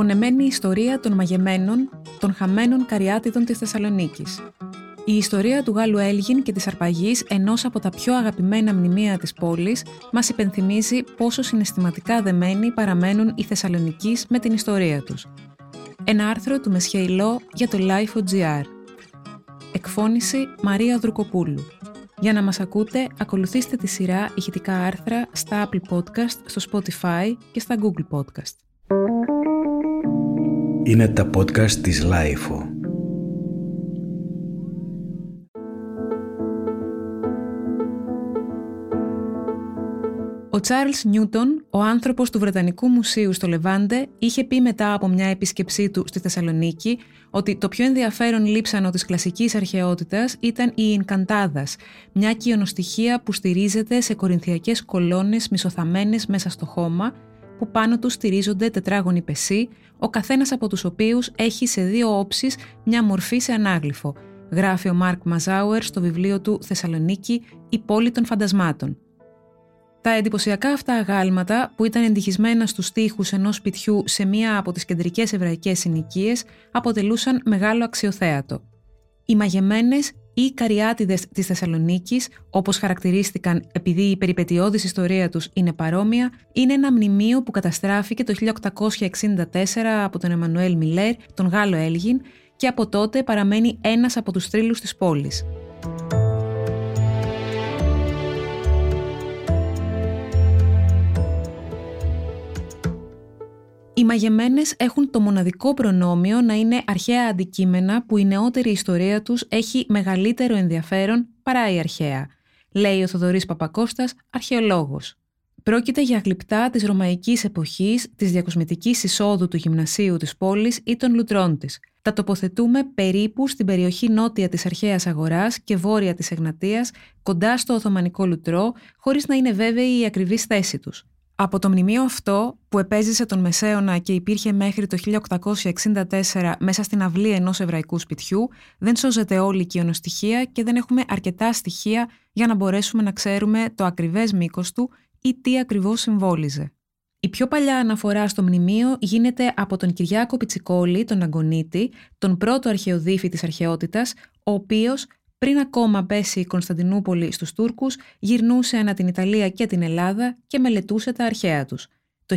απονεμένη ιστορία των μαγεμένων, των χαμένων καριάτιδων της Θεσσαλονίκης. Η ιστορία του Γάλλου Έλγιν και της αρπαγής ενός από τα πιο αγαπημένα μνημεία της πόλης μας υπενθυμίζει πόσο συναισθηματικά δεμένοι παραμένουν οι Θεσσαλονικείς με την ιστορία τους. Ένα άρθρο του Μεσχεϊλό για το Life.gr. Εκφώνηση Μαρία Δρουκοπούλου. Για να μας ακούτε, ακολουθήστε τη σειρά ηχητικά άρθρα στα Apple Podcast, στο Spotify και στα Google Podcast. Είναι τα podcast της Lifeo. Ο Τσάρλς Νιούτον, ο άνθρωπος του Βρετανικού Μουσείου στο Λεβάντε, είχε πει μετά από μια επίσκεψή του στη Θεσσαλονίκη ότι το πιο ενδιαφέρον λείψανο της κλασικής αρχαιότητας ήταν η Ινκαντάδας, μια κοιονοστοιχεία που στηρίζεται σε κορινθιακές κολόνες μισοθαμένες μέσα στο χώμα, που πάνω τους στηρίζονται τετράγωνοι πεσί, ο καθένας από τους οποίους έχει σε δύο όψεις μια μορφή σε ανάγλυφο, γράφει ο Μάρκ Μαζάουερ στο βιβλίο του «Θεσσαλονίκη, η πόλη των φαντασμάτων». Τα εντυπωσιακά αυτά αγάλματα που ήταν εντυχισμένα στους τοίχους ενός σπιτιού σε μία από τις κεντρικές εβραϊκές συνοικίες αποτελούσαν μεγάλο αξιοθέατο. Οι μαγεμένες ή καριάτιδες της Θεσσαλονίκης, όπως χαρακτηρίστηκαν επειδή η περιπετειώδης ιστορία τους είναι παρόμοια, είναι ένα μνημείο που καταστράφηκε το 1864 από τον Εμμανουέλ Μιλέρ, τον Γάλλο Έλγιν, και από τότε παραμένει ένας από τους θρύλους της πόλης. Οι μαγεμένες έχουν το μοναδικό προνόμιο να είναι αρχαία αντικείμενα που η νεότερη ιστορία τους έχει μεγαλύτερο ενδιαφέρον παρά η αρχαία, λέει ο Θοδωρής Παπακώστας, αρχαιολόγος. Πρόκειται για γλυπτά της ρωμαϊκής εποχής, της διακοσμητικής εισόδου του γυμνασίου της πόλης ή των λουτρών της. Τα τοποθετούμε περίπου στην περιοχή νότια της αρχαίας αγοράς και βόρεια της Εγνατίας, κοντά στο Οθωμανικό λουτρό, χωρίς να είναι βέβαιη η ακριβής θέση τους. Από το μνημείο αυτό που επέζησε τον Μεσαίωνα και υπήρχε μέχρι το 1864 μέσα στην αυλή ενός εβραϊκού σπιτιού, δεν σώζεται όλη η κοιονοστοιχεία και δεν έχουμε αρκετά στοιχεία για να μπορέσουμε να ξέρουμε το ακριβές μήκος του ή τι ακριβώς συμβόλιζε. Η πιο παλιά αναφορά στο μνημείο γίνεται από τον Κυριάκο Πιτσικόλη, τον Αγκονίτη, τον πρώτο αρχαιοδίφη της αρχαιότητας, ο οποίος πριν ακόμα πέσει η Κωνσταντινούπολη στους Τούρκους, γυρνούσε ανά την Ιταλία και την Ελλάδα και μελετούσε τα αρχαία τους. Το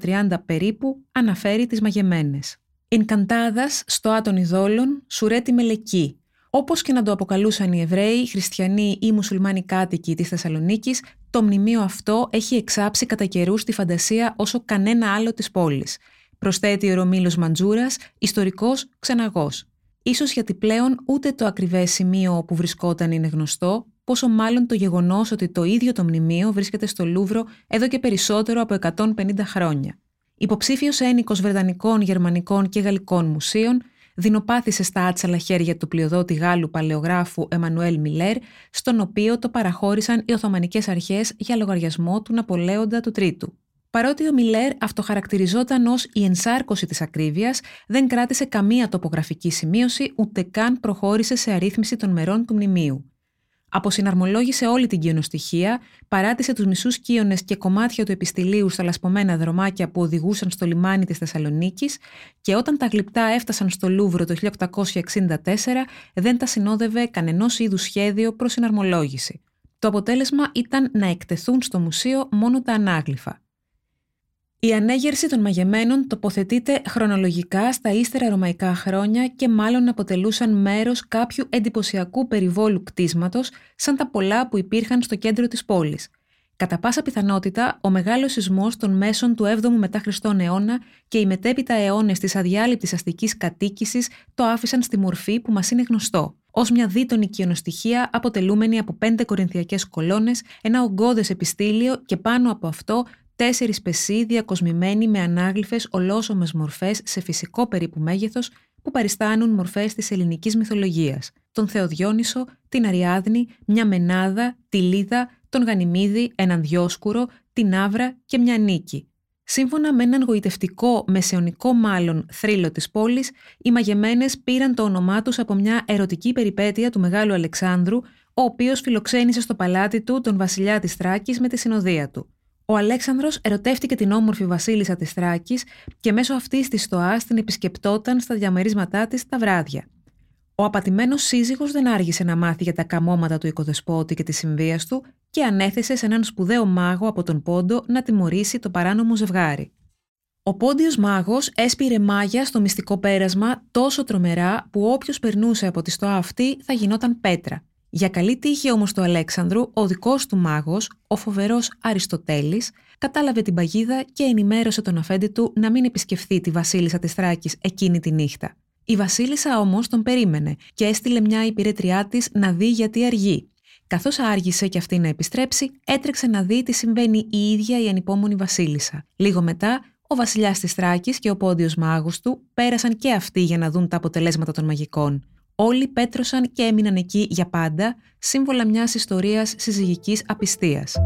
1430 περίπου αναφέρει τις μαγεμένες. Ινκαντάδας στο άτον ειδόλων, σουρέτη μελεκή. Όπως και να το αποκαλούσαν οι Εβραίοι, χριστιανοί ή μουσουλμάνοι κάτοικοι της Θεσσαλονίκης, το μνημείο αυτό έχει εξάψει κατά καιρούς τη φαντασία όσο κανένα άλλο της πόλης. Προσθέτει ο Ρωμίλος Μαντζούρας, ιστορικός ξεναγός. Ίσως γιατί πλέον ούτε το ακριβές σημείο όπου βρισκόταν είναι γνωστό, πόσο μάλλον το γεγονός ότι το ίδιο το μνημείο βρίσκεται στο Λούβρο εδώ και περισσότερο από 150 χρόνια. Υποψήφιος ένικος Βρετανικών, Γερμανικών και Γαλλικών μουσείων, δεινοπάθησε στα άτσαλα χέρια του πλειοδότη Γάλλου παλαιογράφου Εμμανουέλ Μιλέρ, στον οποίο το παραχώρησαν οι Οθωμανικές Αρχές για λογαριασμό του Ναπολέοντα του Τρίτου. Παρότι ο Μιλέρ αυτοχαρακτηριζόταν ως η ενσάρκωση της ακρίβειας, δεν κράτησε καμία τοπογραφική σημείωση, ούτε καν προχώρησε σε αρρύθμιση των μερών του μνημείου. Αποσυναρμολόγησε όλη την κοιονοστοιχεία, παράτησε τους μισούς κύονε και κομμάτια του επιστηλίου στα λασπωμένα δρομάκια που οδηγούσαν στο λιμάνι της Θεσσαλονίκης και όταν τα γλυπτά έφτασαν στο Λούβρο το 1864, δεν τα συνόδευε κανενός είδους σχέδιο προς συναρμολόγηση. Το αποτέλεσμα ήταν να εκτεθούν στο μουσείο μόνο τα ανάγλυφα. Η ανέγερση των μαγεμένων τοποθετείται χρονολογικά στα ύστερα ρωμαϊκά χρόνια και μάλλον αποτελούσαν μέρος κάποιου εντυπωσιακού περιβόλου κτίσματος σαν τα πολλά που υπήρχαν στο κέντρο της πόλης. Κατά πάσα πιθανότητα, ο μεγάλος σεισμός των μέσων του 7ου μετά Χριστόν αιώνα και οι μετέπειτα αιώνες της αδιάλειπτης αστικής κατοίκησης το άφησαν στη μορφή που μας είναι γνωστό. Ω μια δίτονη οικειονοστοιχεία αποτελούμενη από πέντε κορινθιακές κολόνες, ένα ογκώδες επιστήλιο και πάνω από αυτό τέσσερις πεσί διακοσμημένοι με ανάγλυφες ολόσωμες μορφές σε φυσικό περίπου μέγεθος που παριστάνουν μορφές της ελληνικής μυθολογίας. Τον Θεοδιόνυσο, την Αριάδνη, μια Μενάδα, τη Λίδα, τον Γανιμίδη, έναν Διόσκουρο, την Άβρα και μια Νίκη. Σύμφωνα με έναν γοητευτικό, μεσαιωνικό μάλλον θρύλο της πόλης, οι μαγεμένες πήραν το όνομά τους από μια ερωτική περιπέτεια του Μεγάλου Αλεξάνδρου, ο οποίος φιλοξένησε στο παλάτι του τον βασιλιά της Θράκης με τη συνοδεία του. Ο Αλέξανδρος ερωτεύτηκε την όμορφη βασίλισσα της Θράκης και μέσω αυτής της στοάς την επισκεπτόταν στα διαμερίσματά της τα βράδια. Ο απατημένος σύζυγος δεν άργησε να μάθει για τα καμώματα του οικοδεσπότη και της συμβίας του και ανέθεσε σε έναν σπουδαίο μάγο από τον Πόντο να τιμωρήσει το παράνομο ζευγάρι. Ο πόντιος μάγος έσπηρε μάγια στο μυστικό πέρασμα τόσο τρομερά που όποιος περνούσε από τη στοά αυτή θα γινόταν πέτρα. Για καλή τύχη όμως του Αλέξανδρου, ο δικός του μάγος, ο φοβερός Αριστοτέλης, κατάλαβε την παγίδα και ενημέρωσε τον αφέντη του να μην επισκεφθεί τη βασίλισσα της Θράκης εκείνη τη νύχτα. Η βασίλισσα όμως τον περίμενε και έστειλε μια υπηρέτριά της να δει γιατί αργεί. Καθώς άργησε και αυτή να επιστρέψει, έτρεξε να δει τι συμβαίνει η ίδια η ανυπόμονη Βασίλισσα. Λίγο μετά, ο βασιλιάς της Θράκης και ο πόντιος μάγος του πέρασαν και αυτοί για να δουν τα αποτελέσματα των μαγικών. Όλοι πέτρωσαν και έμειναν εκεί για πάντα, σύμβολα μιας ιστορίας συζυγικής απιστίας.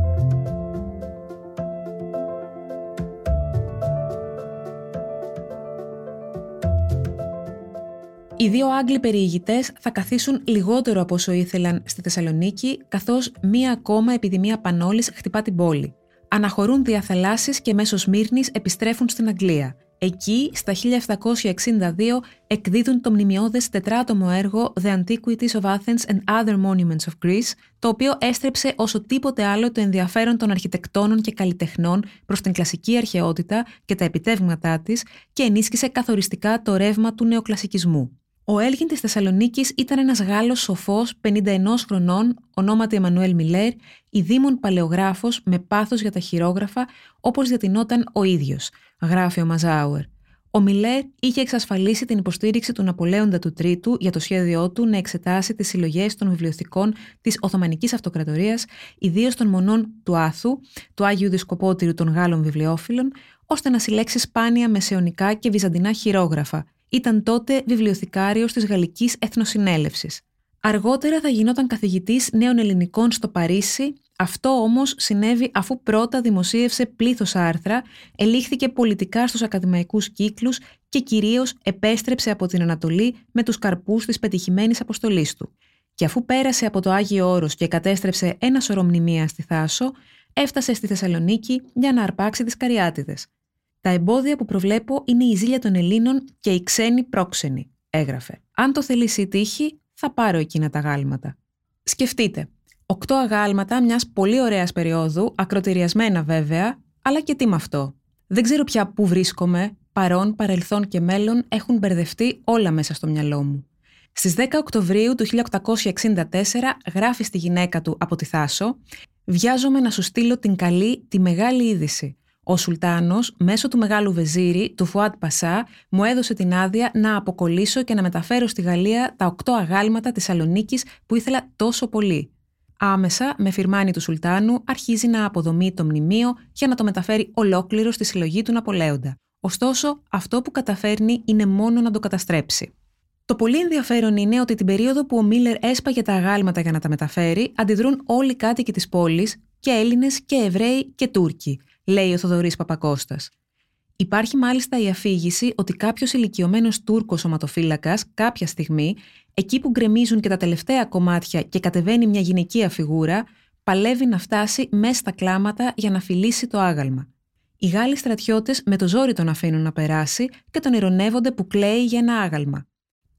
Οι δύο Άγγλοι περιηγητές θα καθίσουν λιγότερο από όσο ήθελαν στη Θεσσαλονίκη, καθώς μία ακόμα επιδημία πανόλης χτυπά την πόλη. Αναχωρούν διαθαλάσσει και μέσω Σμύρνης επιστρέφουν στην Αγγλία. Εκεί, στα 1762, εκδίδουν το μνημειώδες τετράτομο έργο The Antiquities of Athens and Other Monuments of Greece, το οποίο έστρεψε όσο τίποτε άλλο το ενδιαφέρον των αρχιτεκτόνων και καλλιτεχνών προς την κλασική αρχαιότητα και τα επιτεύγματά της και ενίσχυσε καθοριστικά το ρεύμα του νεοκλασικισμού. Ο Έλγιν της Θεσσαλονίκης ήταν ένας Γάλλος σοφός 51 χρονών, ονόματι Εμμανουέλ Μιλέρ, ειδήμων παλαιογράφος με πάθος για τα χειρόγραφα, όπως διατηνόταν ο ίδιος, γράφει ο Μαζάουερ. Ο Μιλέρ είχε εξασφαλίσει την υποστήριξη του Ναπολέοντα του Τρίτου για το σχέδιό του να εξετάσει τις συλλογές των βιβλιοθηκών της Οθωμανικής Αυτοκρατορίας, ιδίως των μονών του Άθου, του Άγιου Δισκοπότηρου των Γάλλων βιβλιοφίλων, ώστε να συλλέξει σπάνια μεσαιωνικά και βυζαντινά χειρόγραφα, ήταν τότε βιβλιοθηκάριος της Γαλλικής Εθνοσυνέλευσης. Αργότερα θα γινόταν καθηγητής νέων ελληνικών στο Παρίσι, αυτό όμως συνέβη αφού πρώτα δημοσίευσε πλήθος άρθρα, ελήχθηκε πολιτικά στους ακαδημαϊκούς κύκλους και κυρίως επέστρεψε από την Ανατολή με τους καρπούς της πετυχημένης αποστολής του. Και αφού πέρασε από το Άγιο Όρος και κατέστρεψε ένα σωρό μνημεία στη Θάσο, έφτασε στη Θεσσαλονίκη για να αρπάξει τις Καριάτιδες. Τα εμπόδια που προβλέπω είναι η ζήλια των Ελλήνων και οι ξένοι πρόξενοι, έγραφε. Αν το θελήσει η τύχη, θα πάρω εκείνα τα γάλματα. Σκεφτείτε, οκτώ αγάλματα μιας πολύ ωραίας περίοδου, ακροτηριασμένα βέβαια, αλλά και τι με αυτό. Δεν ξέρω πια πού βρίσκομαι, παρόν, παρελθόν και μέλλον έχουν μπερδευτεί όλα μέσα στο μυαλό μου. Στις 10 Οκτωβρίου του 1864 γράφει στη γυναίκα του από τη Θάσο «Βιάζομαι να σου στείλω την καλή, τη μεγάλη είδηση. Ο Σουλτάνος, μέσω του μεγάλου βεζίρι, του Φουάτ Πασά, μου έδωσε την άδεια να αποκολλήσω και να μεταφέρω στη Γαλλία τα οκτώ αγάλματα της Σαλονίκης που ήθελα τόσο πολύ. Άμεσα, με φυρμάνι του Σουλτάνου, αρχίζει να αποδομεί το μνημείο για να το μεταφέρει ολόκληρο στη συλλογή του Ναπολέοντα. Ωστόσο, αυτό που καταφέρνει είναι μόνο να το καταστρέψει. Το πολύ ενδιαφέρον είναι ότι την περίοδο που ο Μίλλερ έσπαγε τα αγάλματα για να τα μεταφέρει, αντιδρούν όλοι οι κάτοικοι της πόλης, και Έλληνες και Εβραίοι και Τούρκοι λέει ο Θοδωρής Παπακώστα. Υπάρχει μάλιστα η αφήγηση ότι κάποιος ηλικιωμένος Τούρκος σωματοφύλακας κάποια στιγμή, εκεί που γκρεμίζουν και τα τελευταία κομμάτια και κατεβαίνει μια γυναικεία φιγούρα, παλεύει να φτάσει μέσα στα κλάματα για να φιλήσει το άγαλμα. Οι Γάλλοι στρατιώτες με το ζόρι τον αφήνουν να περάσει και τον ηρωνεύονται που κλαίει για ένα άγαλμα.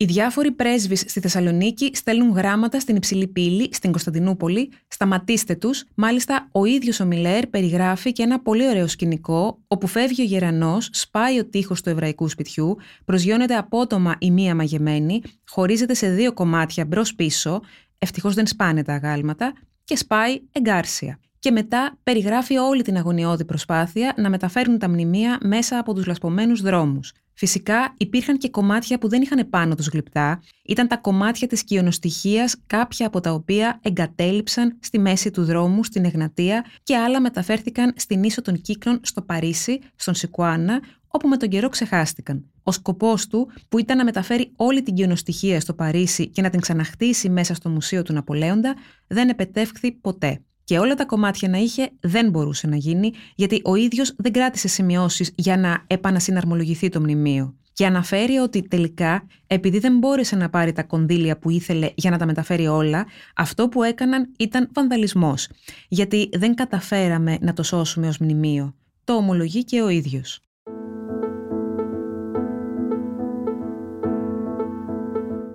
Οι διάφοροι πρέσβεις στη Θεσσαλονίκη στέλνουν γράμματα στην υψηλή πύλη, στην Κωνσταντινούπολη, σταματήστε τους. Μάλιστα, ο ίδιος ο Μιλέρ περιγράφει και ένα πολύ ωραίο σκηνικό, όπου φεύγει ο γερανός, σπάει ο τείχος του εβραϊκού σπιτιού, προσγειώνεται απότομα η μία μαγεμένη, χωρίζεται σε δύο κομμάτια μπρο-πίσω, ευτυχώς δεν σπάνε τα αγάλματα, και σπάει εγκάρσια. Και μετά περιγράφει όλη την αγωνιώδη προσπάθεια να μεταφέρουν τα μνημεία μέσα από τους λασπωμένους δρόμους. Φυσικά υπήρχαν και κομμάτια που δεν είχαν πάνω τους γλυπτά, ήταν τα κομμάτια της κοιονοστοιχίας, κάποια από τα οποία εγκατέλειψαν στη μέση του δρόμου, στην Εγνατία και άλλα μεταφέρθηκαν στην ίσο των Κύκνων στο Παρίσι, στον Σικουάνα, όπου με τον καιρό ξεχάστηκαν. Ο σκοπός του, που ήταν να μεταφέρει όλη την κοιονοστοιχεία στο Παρίσι και να την ξαναχτίσει μέσα στο Μουσείο του Ναπολέοντα, δεν επετεύχθη ποτέ. Και όλα τα κομμάτια να είχε δεν μπορούσε να γίνει, γιατί ο ίδιος δεν κράτησε σημειώσεις για να επανασυναρμολογηθεί το μνημείο. Και αναφέρει ότι τελικά, επειδή δεν μπόρεσε να πάρει τα κονδύλια που ήθελε για να τα μεταφέρει όλα, αυτό που έκαναν ήταν βανδαλισμός. Γιατί δεν καταφέραμε να το σώσουμε ως μνημείο. Το ομολογεί και ο ίδιος.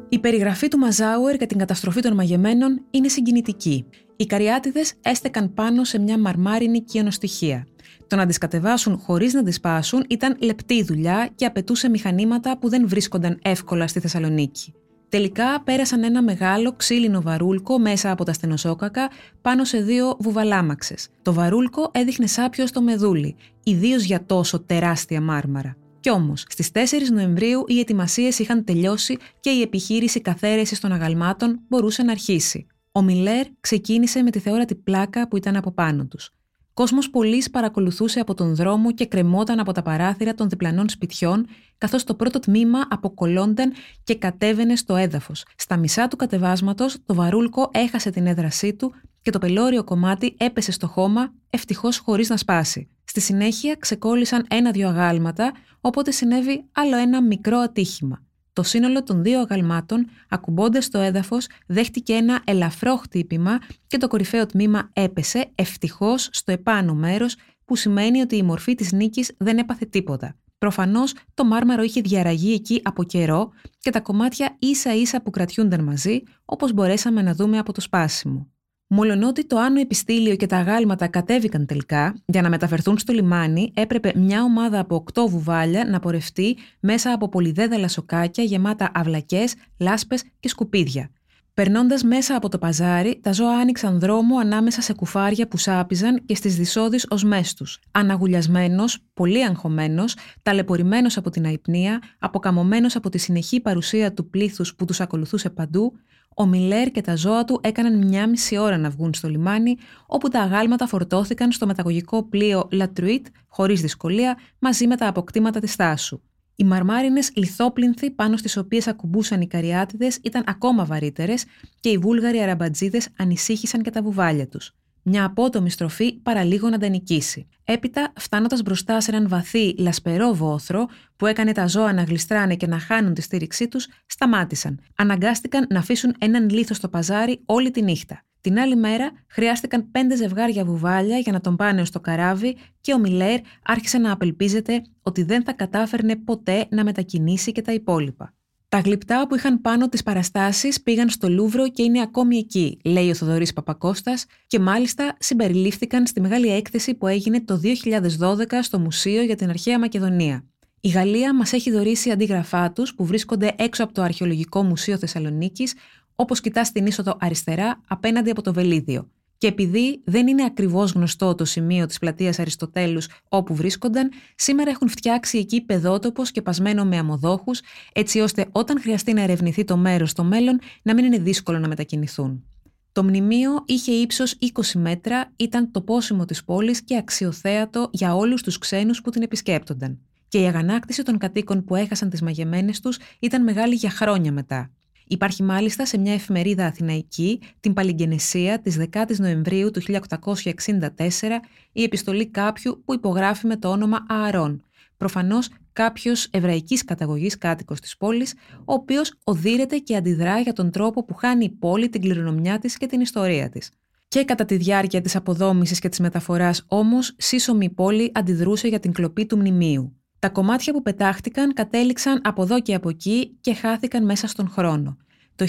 Η περιγραφή του Μαζάουερ για την καταστροφή των μαγεμένων είναι συγκινητική. Οι καριάτιδες έστεκαν πάνω σε μια μαρμάρινη κοιονοστοιχεία. Το να τις κατεβάσουν χωρίς να τις σπάσουν ήταν λεπτή δουλειά και απαιτούσε μηχανήματα που δεν βρίσκονταν εύκολα στη Θεσσαλονίκη. Τελικά πέρασαν ένα μεγάλο ξύλινο βαρούλκο μέσα από τα στενοσόκακα πάνω σε δύο βουβαλάμαξες. Το βαρούλκο έδειχνε σάπιο στο μεδούλι, ιδίως για τόσο τεράστια μάρμαρα. Κι όμως, στις 4 Νοεμβρίου οι ετοιμασίες είχαν τελειώσει και η επιχείρηση καθαίρεσης των αγαλμάτων μπορούσε να αρχίσει. Ο Μιλέρ ξεκίνησε με τη θεόρατη πλάκα που ήταν από πάνω τους. Κόσμος πολλή παρακολουθούσε από τον δρόμο και κρεμόταν από τα παράθυρα των διπλανών σπιτιών, καθώς το πρώτο τμήμα αποκολώνταν και κατέβαινε στο έδαφος. Στα μισά του κατεβάσματος, το βαρούλκο έχασε την έδρασή του και το πελώριο κομμάτι έπεσε στο χώμα, ευτυχώς χωρίς να σπάσει. Στη συνέχεια ξεκόλλησαν ένα-δυο αγάλματα, οπότε συνέβη άλλο ένα μικρό ατύχημα. Το σύνολο των δύο αγαλμάτων, ακουμπώντας το έδαφος, δέχτηκε ένα ελαφρό χτύπημα και το κορυφαίο τμήμα έπεσε ευτυχώς στο επάνω μέρος, που σημαίνει ότι η μορφή της νίκης δεν έπαθε τίποτα. Προφανώς το μάρμαρο είχε διαραγεί εκεί από καιρό και τα κομμάτια ίσα ίσα που κρατιούνταν μαζί, όπως μπορέσαμε να δούμε από το σπάσιμο. Μολονότι το άνω επιστήλιο και τα αγάλματα κατέβηκαν τελικά, για να μεταφερθούν στο λιμάνι, έπρεπε μια ομάδα από οκτώ βουβάλια να πορευτεί μέσα από πολυδέδαλα σοκάκια γεμάτα αυλακές, λάσπες και σκουπίδια. Περνώντας μέσα από το παζάρι, τα ζώα άνοιξαν δρόμο ανάμεσα σε κουφάρια που σάπιζαν και στις δυσόδει ω μέστου. Αναγουλιασμένος, πολύ αγχωμένος, ταλαιπωρημένος από την αϊπνία, αποκαμωμένος από τη συνεχή παρουσία του πλήθους που τους ακολουθούσε παντού, ο Μιλέρ και τα ζώα του έκαναν μια μισή ώρα να βγουν στο λιμάνι, όπου τα αγάλματα φορτώθηκαν στο μεταγωγικό πλοίο Λατρουίτ χωρίς δυσκολία μαζί με τα αποκτήματα της Στάσου. Οι μαρμάρινες λιθόπλυνθοι πάνω στις οποίες ακουμπούσαν οι καριάτιδες ήταν ακόμα βαρύτερες και οι βούλγαροι αραμπατζίδες ανησύχησαν και τα βουβάλια τους μια απότομη στροφή παραλίγο να τα νικήσει. Έπειτα, φτάνοντας μπροστά σε έναν βαθύ, λασπερό βόθρο που έκανε τα ζώα να γλιστράνε και να χάνουν τη στήριξή τους, σταμάτησαν. Αναγκάστηκαν να αφήσουν έναν λίθος στο παζάρι όλη τη νύχτα. Την άλλη μέρα χρειάστηκαν πέντε ζευγάρια βουβάλια για να τον πάνε στο καράβι και ο Μιλέρ άρχισε να απελπίζεται ότι δεν θα κατάφερνε ποτέ να μετακινήσει και τα υπόλοιπα. Τα γλυπτά που είχαν πάνω τις παραστάσεις πήγαν στο Λούβρο και είναι ακόμη εκεί, λέει ο Θοδωρής Παπακώστας, και μάλιστα συμπεριλήφθηκαν στη μεγάλη έκθεση που έγινε το 2012 στο Μουσείο για την Αρχαία Μακεδονία. Η Γαλλία μας έχει δωρήσει αντίγραφά τους που βρίσκονται έξω από το Αρχαιολογικό Μουσείο Θεσσαλονίκης, όπως κοιτάς στην είσοδο αριστερά απέναντι από το Βελίδιο. Και επειδή δεν είναι ακριβώς γνωστό το σημείο της πλατείας Αριστοτέλους όπου βρίσκονταν, σήμερα έχουν φτιάξει εκεί πεδότοπο σκεπασμένο με αμοδόχους, έτσι ώστε όταν χρειαστεί να ερευνηθεί το μέρος στο μέλλον να μην είναι δύσκολο να μετακινηθούν. Το μνημείο είχε ύψος 20 μέτρα, ήταν το πόσιμο της πόλης και αξιοθέατο για όλους τους ξένους που την επισκέπτονταν. Και η αγανάκτηση των κατοίκων που έχασαν τις μαγεμένες τους ήταν μεγάλη για χρόνια μετά. Υπάρχει μάλιστα σε μια εφημερίδα αθηναϊκή, την Παλιγγενεσία της 10 Νοεμβρίου του 1864, η επιστολή κάποιου που υπογράφει με το όνομα Ααρών, προφανώς κάποιος εβραϊκής καταγωγής κάτοικος της πόλης, ο οποίος οδύρεται και αντιδρά για τον τρόπο που χάνει η πόλη την κληρονομιά της και την ιστορία της. Και κατά τη διάρκεια της αποδόμησης και της μεταφοράς όμως, σύσσωμη η πόλη αντιδρούσε για την κλοπή του μνημείου. Τα κομμάτια που πετάχτηκαν κατέληξαν από εδώ και από εκεί και χάθηκαν μέσα στον χρόνο. Το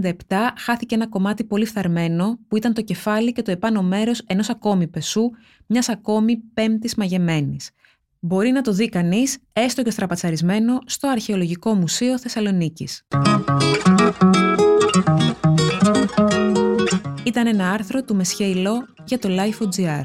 1997 χάθηκε ένα κομμάτι πολύ φθαρμένο που ήταν το κεφάλι και το επάνω μέρος ενός ακόμη πεσού, μιας ακόμη πέμπτης μαγεμένης. Μπορεί να το δει κανείς, έστω και στραπατσαρισμένο, στο Αρχαιολογικό Μουσείο Θεσσαλονίκης. Ήταν ένα άρθρο του Μεσχέιλο για το Life.gr.